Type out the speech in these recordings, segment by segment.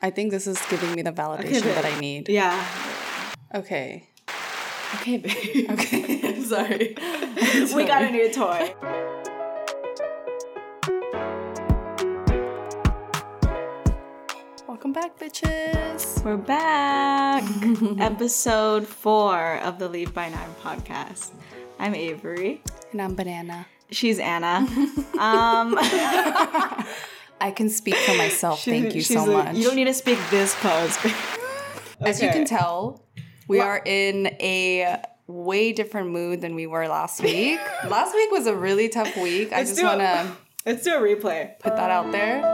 I think this is giving me the validation babe. that I need. Yeah. Okay. Okay, babe. Okay. I'm sorry. we got a new toy. Welcome back, bitches. We're back. Episode four of the Leave by Nine podcast. I'm Avery. And I'm Banana. She's Anna. Um, I can speak for myself. she- Thank you so a- much. You don't need to speak this pose. As you can tell, we What? are in a way different mood than we were last week. last week was a really tough week. I just want to Let's do a replay. put that out there.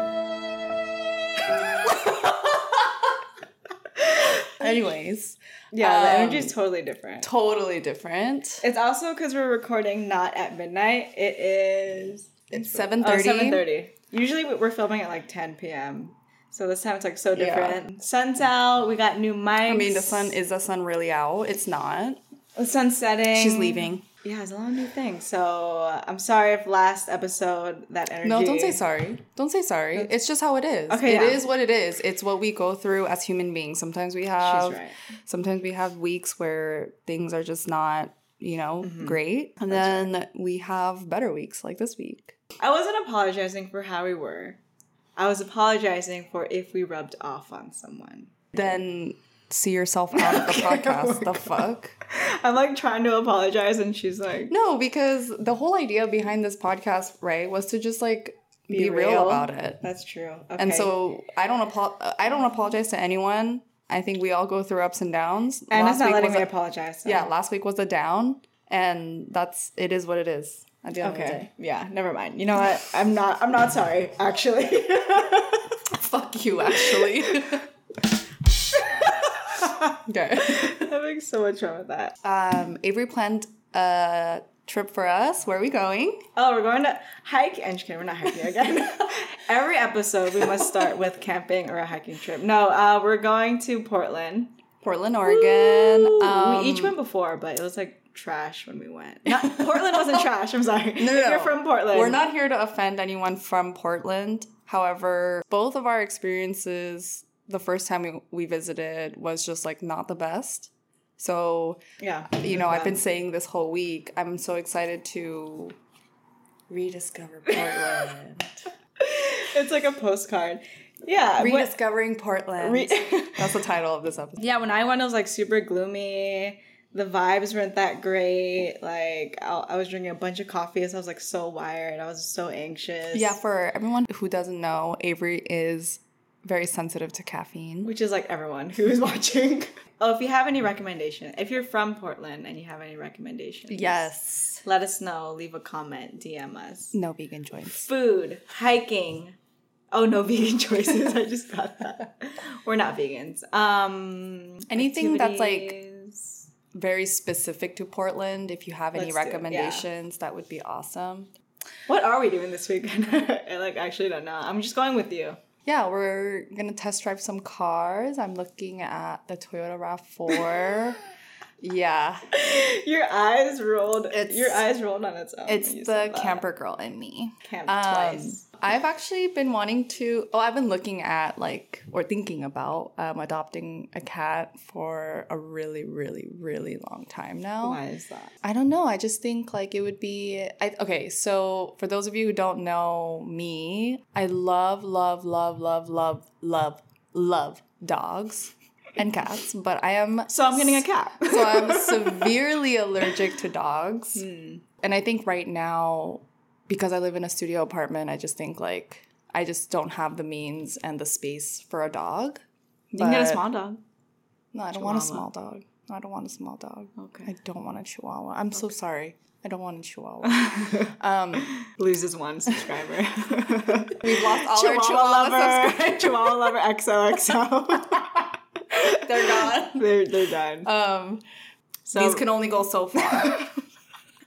Anyways, Yeah, the Um, energy is totally different. totally different. It's also because we're recording not at midnight. It is It's oh, 7:30. 7.30. Usually we- we're filming at like 10 p.m. So this time it's like so Yeah. different. Sun's out. We got new mics. I mean, the sun is the sun really out? It's not. The sun's setting. She's leaving. Yeah, it's a lot of new things. So uh, I'm sorry if last episode that energy. No, don't say sorry. Don't say sorry. It's just how it is. Okay, It yeah. is what it is. It's what we go through as human beings. Sometimes we have She's right. sometimes we have weeks where things are just not, you know, Mm-hmm. great. And then we have better weeks like this week. I wasn't apologizing for how we were. I was apologizing for if we rubbed off on someone. Then see yourself out of the oh podcast. The fuck? I'm like trying to apologize, and she's like, No, because the whole idea behind this podcast, right, was to just like be, Be real. real. about it. "That's true." Okay. And so I don't apo- I don't apologize to anyone. I think we all go through ups and downs. and Last it's not letting me a- apologize. so- Yeah, last week was a down, and that's it is what it is. The end of the Okay. day. Yeah. Never mind. You know what? I'm not. I'm not sorry. Actually. Fuck you, actually. okay. Having so much fun with that. Um, Avery planned a trip for us. Where are we going? Oh, we're going to hike. And kidding, we're not hiking again. Every episode, we must start with camping or a hiking trip. No, uh, we're going to Portland. Portland, Oregon. Um, we each went before, but it was like trash when we went. Not, Portland wasn't trash. I'm sorry. No, no, you're from Portland, We're not here to offend anyone from Portland. However, both of our experiences the first time we, we visited was just like not the best. So, Yeah. you know, I've been saying this whole week, I'm so excited to rediscover Portland. It's like a postcard. Yeah. when- Rediscovering Portland. Re- That's the title of this episode. yeah. When I went, it was like super gloomy. The vibes weren't that great. Like I, I was drinking a bunch of coffee, so I was like so wired. I was so anxious. Yeah, for everyone who doesn't know, Avery is very sensitive to caffeine. which is like everyone who is watching. Oh, if you have any recommendation, if you're from Portland and you have any recommendations, Yes. let us know. Leave a comment, DM us. No vegan joints. Food, hiking. Oh no, vegan choices. I just got that. We're not vegans. Um, Anything that's, like, activities. Very specific to Portland. If you have any Let's it, yeah. recommendations, that would be awesome. What are we doing this weekend? I like actually don't know. I'm just going with you. Yeah, we're gonna test drive some cars. I'm looking at the Toyota RAV4. yeah, Your eyes rolled. It's- your eyes rolled on its own. it's the camper girl in me. Camp Um, twice. I've actually been wanting to. Oh, I've been looking at like or thinking about um, adopting a cat for a really, really, really long time now. Why is that? I don't know. I just think like it would be. I, okay, so for those of you who don't know me, I love, love, love, love, love, love, love dogs and cats, but I am So I'm getting a cat. so I'm severely allergic to dogs. Hmm. And I think right now, because I live in a studio apartment, I just think like I just don't have the means and the space for a dog. You can get a small dog. No, I don't want a small dog. No, I don't want a small dog. Okay. I don't want a chihuahua. I'm so sorry. I don't want a chihuahua. um, Loses one subscriber. we've lost all our chihuahua subscribers. Chihuahua lover XOXO. They're gone. they're they're done. Um, So these can only go so far.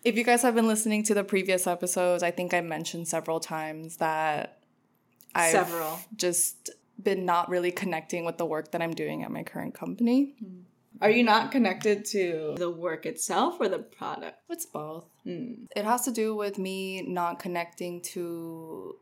If you guys have been listening to the previous episodes, I think I mentioned several times that I've Several. just been not really connecting with the work that I'm doing at my current company. Hmm. are you not connected to the work itself or the product? It's both. Hmm. It has to do with me not connecting to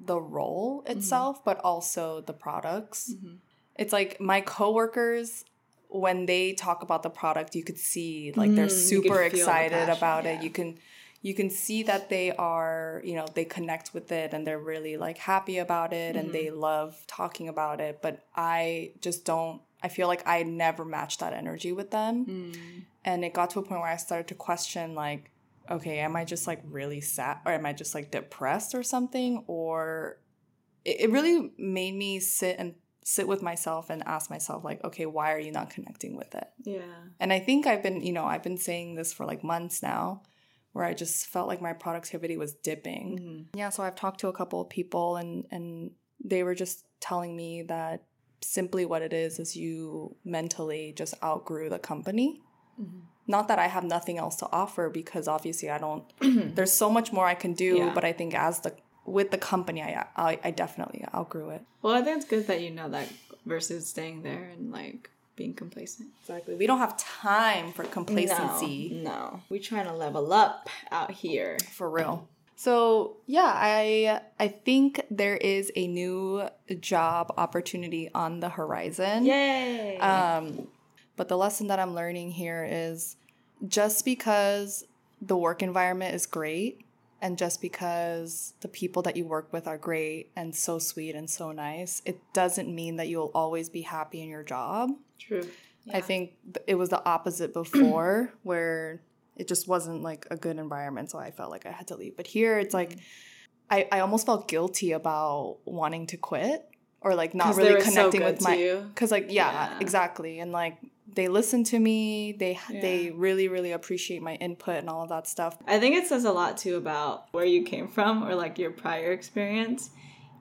the role mm-hmm. itself, but also the products. Mm-hmm. It's like my coworkers when they talk about the product, you could see like they're Mm, super the excited passion, about yeah. it. You can you can see that they are, you know, they connect with it and they're really like happy about it and they Mm-hmm. love talking about it, but I just don't I feel like I never matched that energy with them. Mm. And it got to a point where I started to question like okay, am I just like really sad or am I just like depressed or something or it, it really made me sit and sit with myself and ask myself like okay why are you not connecting with it Yeah. and i think i've been you know i've been saying this for like months now where i just felt like my productivity was dipping Mm-hmm. yeah so i've talked to a couple of people and and they were just telling me that simply what it is is you mentally just outgrew the company Mm-hmm. not that i have nothing else to offer because obviously i don't there's so much more i can do Yeah. but i think as the with the company i i, I definitely outgrew it Well, I think it's good that you know that versus staying there and like being complacent. exactly we don't have time for complacency No, no. we trying to level up out here. for real so yeah i i think there is a new job opportunity on the horizon Yay! Um, but the lesson that I'm learning here is just because the work environment is great and just because the people that you work with are great and so sweet and so nice, it doesn't mean that you'll always be happy in your job. True. I think it was the opposite before where it just wasn't like a good environment. So I felt like I had to leave. But here it's like, I, I almost felt guilty about wanting to quit or like not really were so connecting with my because like yeah, Yeah. exactly and like they listen to me they they really really appreciate my input and all of that stuff I think it says a lot too about where you came from or like your prior experience.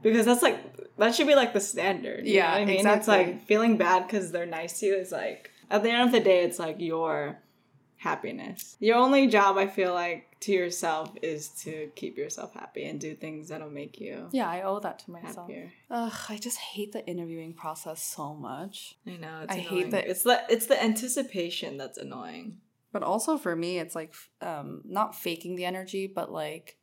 Because that's like that should be like the standard. you Yeah, I mean, it's like feeling bad because they're nice to you is like at the end of the day, it's like your happiness. Your only job, I feel like, to yourself is to keep yourself happy and do things that'll make you yeah i owe that to myself happier. Ugh, i just hate the interviewing process so much I know. It's I hate that- It's the it's the anticipation that's annoying. but also for me it's like um not faking the energy but like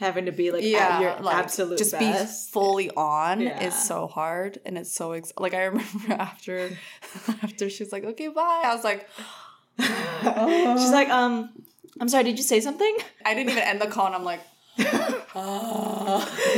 Having to be like yeah your like absolute just best. be fully on Yeah. is so hard and it's so ex- like i remember after after she was like okay bye i was like She's like, um, I'm sorry, did you say something? i didn't even end the call and i'm like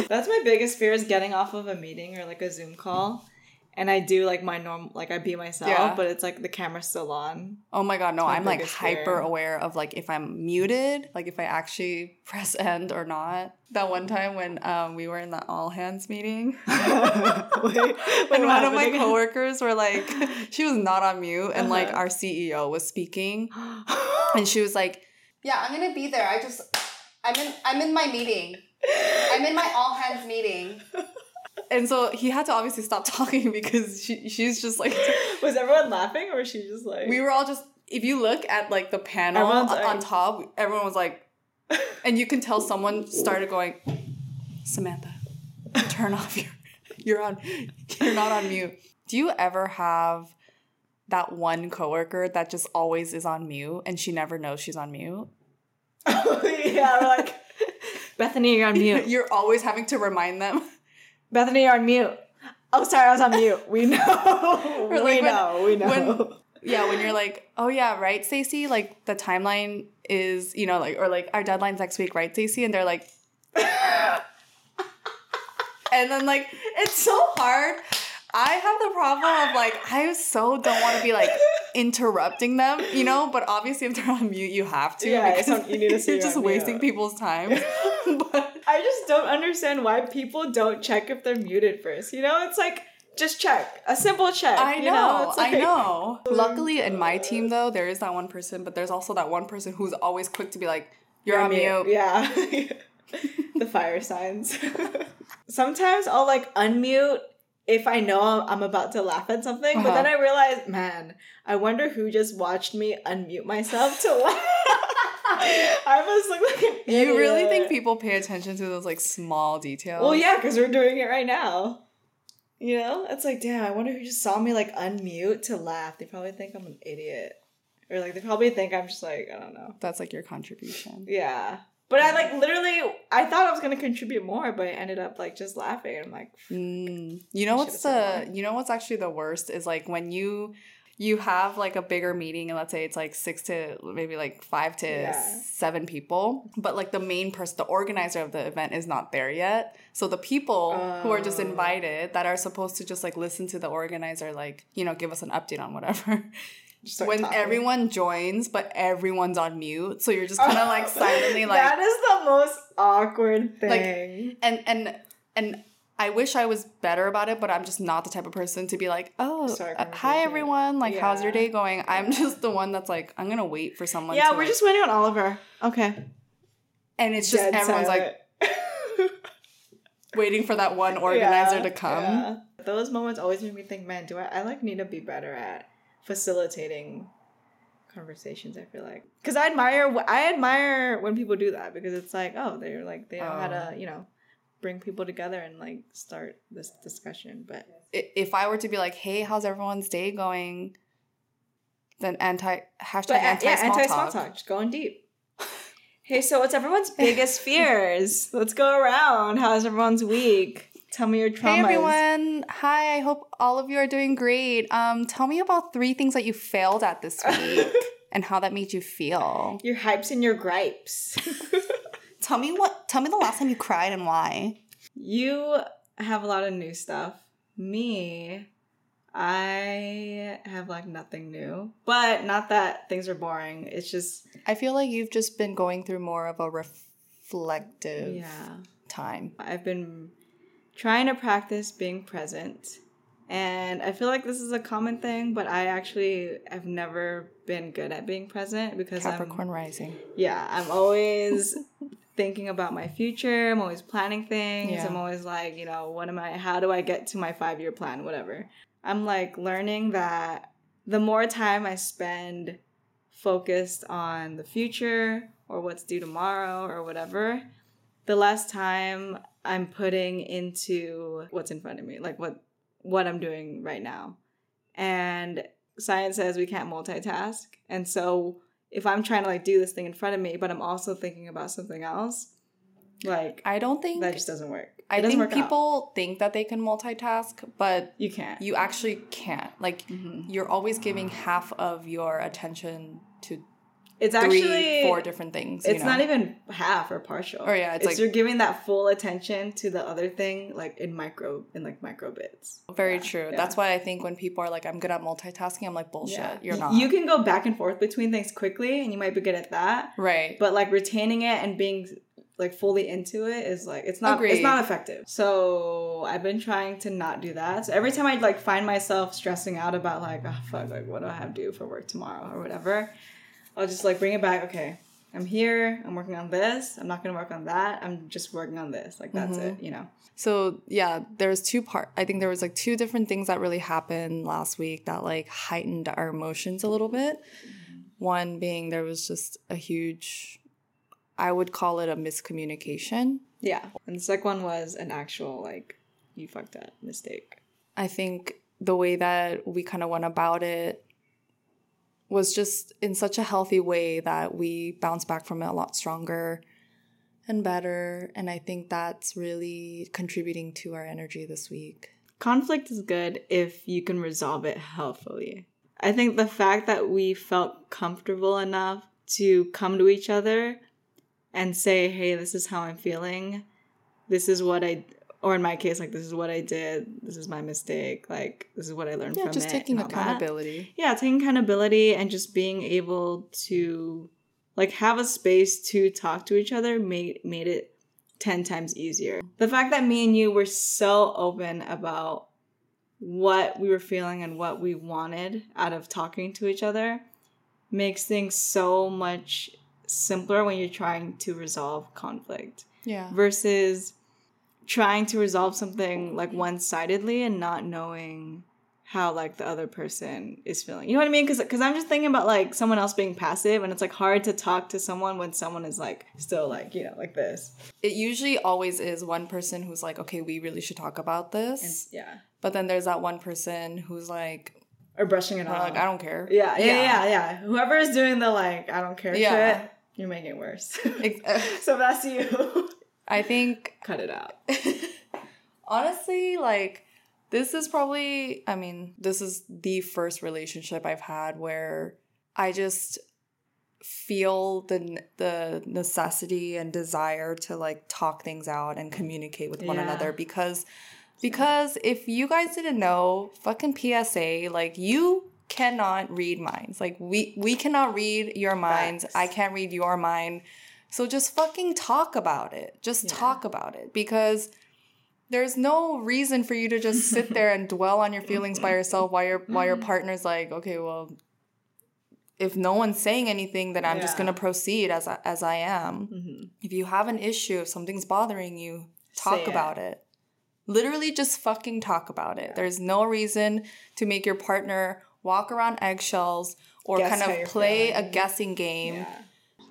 That's my biggest fear is getting off of a meeting or like a Zoom call. And I do like my normal, like I be myself, Yeah. but it's like the camera's still on. Oh my god, no, my I'm like hyper fear. aware of like if I'm muted, like if I actually press end or not. That one time when um we were in the all hands meeting Wait, and one of my coworkers were like she was not on mute and like Uh-huh. our CEO was speaking and she was like, "Yeah, I'm going to be there. I just I'm in I'm in my meeting. I'm in my all hands meeting." And so he had to obviously stop talking because she she's just like Was everyone laughing or was she just like we were all just if you look at like the panel on, on top everyone was like and you can tell someone started going samantha turn off your you're on you're not on mute. Do you ever have that one coworker that just always is on mute and she never knows she's on mute? Yeah, we're like Bethany, you're on mute. you're always having to remind them Bethany, you're on mute. Oh, sorry, I was on mute. We know. we like when- know. we know. when- yeah when you're like oh yeah right Stacey like the timeline is you know like or like our deadline's next week right Stacey and they're like and then like it's so hard I have the problem of like I so don't want to be like interrupting them, you know. But obviously, if they're on mute, you have to. Yeah, because you need to say you're you're just wasting people's time. but I just don't understand why people don't check if they're muted first. You know, it's like just check a simple check. I know, you know? It's I know. Luckily, in my team though, there is that one person, but there's also that one person who's always quick to be like, "You're, on mute." Yeah. the fire signs. Sometimes I'll like unmute if I know I'm about to laugh at something, but then I Uh-huh. realize, man, I wonder who just watched me unmute myself to laugh. I must look like an idiot. You really think people pay attention to those like small details? Well, yeah, because we're doing it right now. You know, it's like, damn, I wonder who just saw me like unmute to laugh. They probably think I'm an idiot, or like they probably think I'm just like, I don't know. That's like your contribution. Yeah, But I like literally, I thought I was gonna contribute more, but I ended up like just laughing. I'm like, Mm, you know what's the you know what's actually the worst is like when you you have like a bigger meeting and let's say it's like six to maybe like five to Yeah. seven people but like the main person the organizer of the event is not there yet so the people who are just Oh. invited that are supposed to just like listen to the organizer like you know give us an update on whatever just when talking. everyone joins but everyone's on mute so you're just kind of like silently like that is the most awkward thing Like, thing. and and and I wish I was better about it, but I'm just not the type of person to be like, "Oh, uh, hi everyone, like how's your day going?" I'm just the one that's like, "I'm gonna wait for someone." yeah, we're like- just waiting on Oliver. Okay, and it's just Dead everyone's like waiting for that one organizer Yeah, to come. yeah. Those moments always make me think, man, do I, I like need to be better at facilitating conversations? I feel like because I admire I admire when people do that because it's like, oh, they're like they know how to Oh. you know bring people together and like start this discussion. But If I were to be like, "Hey, how's everyone's day going?" Then anti hashtag but uh, anti yeah, small anti talk. small talk, just going deep. Hey, so what's everyone's biggest fears? Let's go around. How's everyone's week? Tell me your traumas. Hey everyone! Hi, I hope all of you are doing great. Um, tell me about three things that you failed at this week and how that made you feel. Your hypes and your gripes. Tell me what. Tell me the last time you cried and why. You have a lot of new stuff. Me, I have like nothing new. But not that things are boring. It's just I feel like you've just been going through more of a reflective yeah. time. I've been trying to practice being present. And I feel like this is a common thing, but I actually have never been good at being present because Capricorn I'm rising. yeah, I'm always thinking about my future. I'm always planning things. Yeah. I'm always like, you know, what am I how do I get to my 5-year plan, whatever. I'm like learning that the more time I spend focused on the future or what's due tomorrow or whatever, the less time I'm putting into what's in front of me, like what what I'm doing right now. And science says we can't multitask. And so if I'm trying to like do this thing in front of me, but I'm also thinking about something else, like I don't think. that just doesn't work. I doesn't think work out. people think that they can multitask, but you can't. you actually can't. Like Mhm. you're always giving half of your attention to It's three, actually four different things. you It's know? not even half or partial. Or yeah, it's like- you're giving that full attention to the other thing, like in micro, in like micro bits. Very Yeah, true. yeah. That's why I think when people are like, "I'm good at multitasking," I'm like, "Bullshit, Yeah. you're not." You can go back and forth between things quickly, and you might be good at that. right. But like retaining it and being like fully into it is like it's not Agreed. it's not effective. So I've been trying to not do that. So every time I like find myself stressing out about like oh fuck like what do I have to do for work tomorrow or whatever, I'll just like bring it back. Okay, I'm here. I'm working on this. I'm not gonna work on that. I'm just working on this. Like that's Mm-hmm. it. You know. So yeah, there's two part. I think there was like two different things that really happened last week that like heightened our emotions a little bit. One being there was just a huge, I would call it a miscommunication. Yeah. And the second one was an actual like you fucked up mistake. I think the way that we kind of went about it was just in such a healthy way that we bounced back from it a lot stronger and better. And I think that's really contributing to our energy this week. conflict is good if you can resolve it healthfully. I think the fact that we felt comfortable enough to come to each other and say, hey, this is how I'm feeling. This is what I, or in my case, like, this is what I did. This is my mistake. Like, this is what I learned Yeah, from just it. taking and all that. accountability. Yeah, taking accountability and just being able to, like, have a space to talk to each other made, made it 10 times easier. The fact that me and you were so open about what we were feeling and what we wanted out of talking to each other makes things so much simpler when you're trying to resolve conflict Yeah. versus trying to resolve something like one-sidedly and not knowing how like the other person is feeling. You know what I mean? Cuz cuz I'm just thinking about like someone else being passive and it's like hard to talk to someone when someone is like still like, you know, like this. It usually always is one person who's like, okay, we really should talk about this. And, yeah. but then there's that one person who's like, Or brushing it off. like, I don't care. yeah, yeah, yeah, yeah, Whoever is doing the like I don't care Yeah. shit, You're making it worse. So that's you. I think Cut it out. honestly, like this is probably I mean, this is the first relationship I've had where I just feel the the necessity and desire to like talk things out and communicate with one Yeah. another because because if you guys didn't know, fucking PSA, like you cannot read minds. Like we we cannot read your minds. Facts. I can't read your mind. So just fucking talk about it. Just Yeah. talk about it because there's no reason for you to just sit there and dwell on your feelings by yourself while your while your partner's like, okay, well, if no one's saying anything, then I'm just gonna proceed as I, as I am. Mm-hmm. If you have an issue, if something's bothering you, talk Say about it. Literally, just fucking talk about it. There's no reason to make your partner walk around eggshells or Guess kind of play a guessing game. Yeah.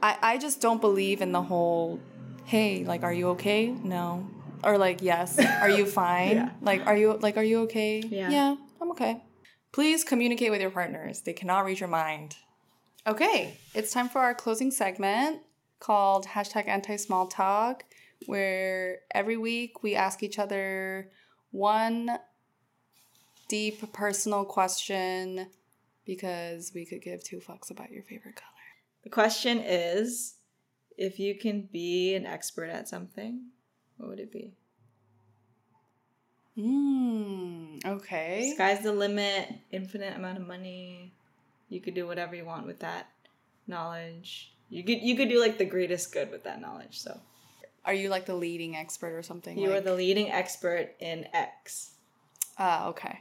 I, I just don't believe in the whole, hey, like, are you okay? No. Or like, yes. Are you fine? Yeah. Like, are you like, are you okay? Yeah. Yeah, I'm okay. Please communicate with your partners. They cannot read your mind. Okay, it's time for our closing segment called hashtag anti small talk, where every week we ask each other one deep personal question because we could give two fucks about your favorite color. The question is if you can be an expert at something, what would it be? Mm, okay. Sky's the limit, infinite amount of money. You could do whatever you want with that knowledge. You could you could do like the greatest good with that knowledge. So Are you like the leading expert or something? you are the leading expert in X. Ah, okay.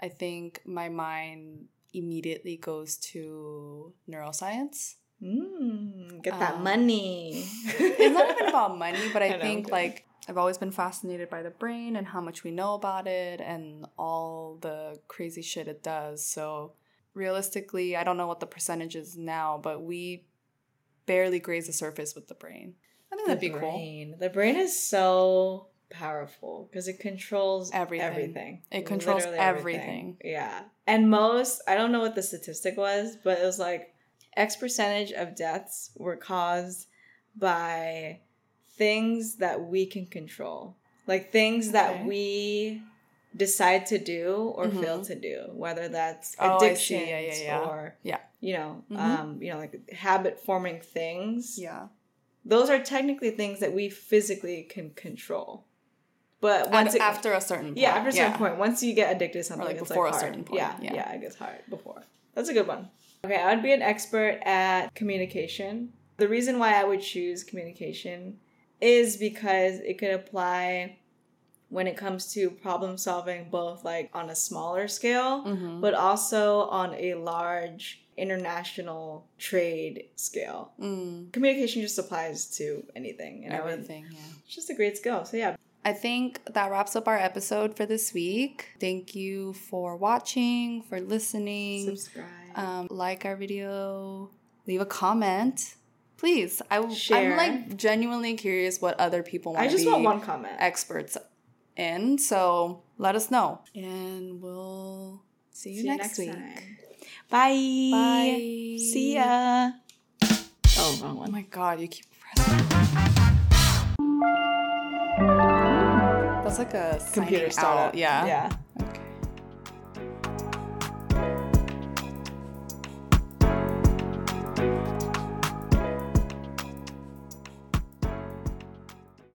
I think my mind immediately goes to neuroscience. Mm, get that Um, money. It's not even about money, but I, I think okay. like I've always been fascinated by the brain and how much we know about it and all the crazy shit it does. So realistically, I don't know what the percentage is now, but we barely graze the surface with the brain. I think that'd be cool. The brain is so powerful because it controls Everything. Everything. It controls Literally everything. Yeah. And most, I don't know what the statistic was, but it was like X percentage of deaths were caused by things that we can control. Like things that we decide to do or Mhm. fail to do, whether that's Oh, I see. addictions Yeah, yeah, yeah. or Yeah. you know, Mhm. um, you know, like habit forming things Yeah. those are technically things that we physically can control. But once Once it, after a certain point. yeah, after a certain point, once you get addicted to something, like it's before a like hard. certain point, Yeah, yeah. yeah, it gets hard before. That's a good one. Okay, I would be an expert at communication. The reason why I would choose communication is because it could apply when it comes to problem solving, both like on a smaller scale, Mhm. but also on a large international trade scale. Mm, Communication just applies to anything, and I would everything, yeah. it's just a great skill. So yeah, I think that wraps up our episode for this week. Thank you for watching, for listening. subscribe. Um, like our video, leave a comment. Please, I, I'm like genuinely curious what other people want I just be want one comment. experts in. So let us know, and we'll see you, See next, week. time. Bye. Bye. See ya. Oh, wrong Oh one. my god, you keep pressing. That's like a Computer out. Yeah. Yeah.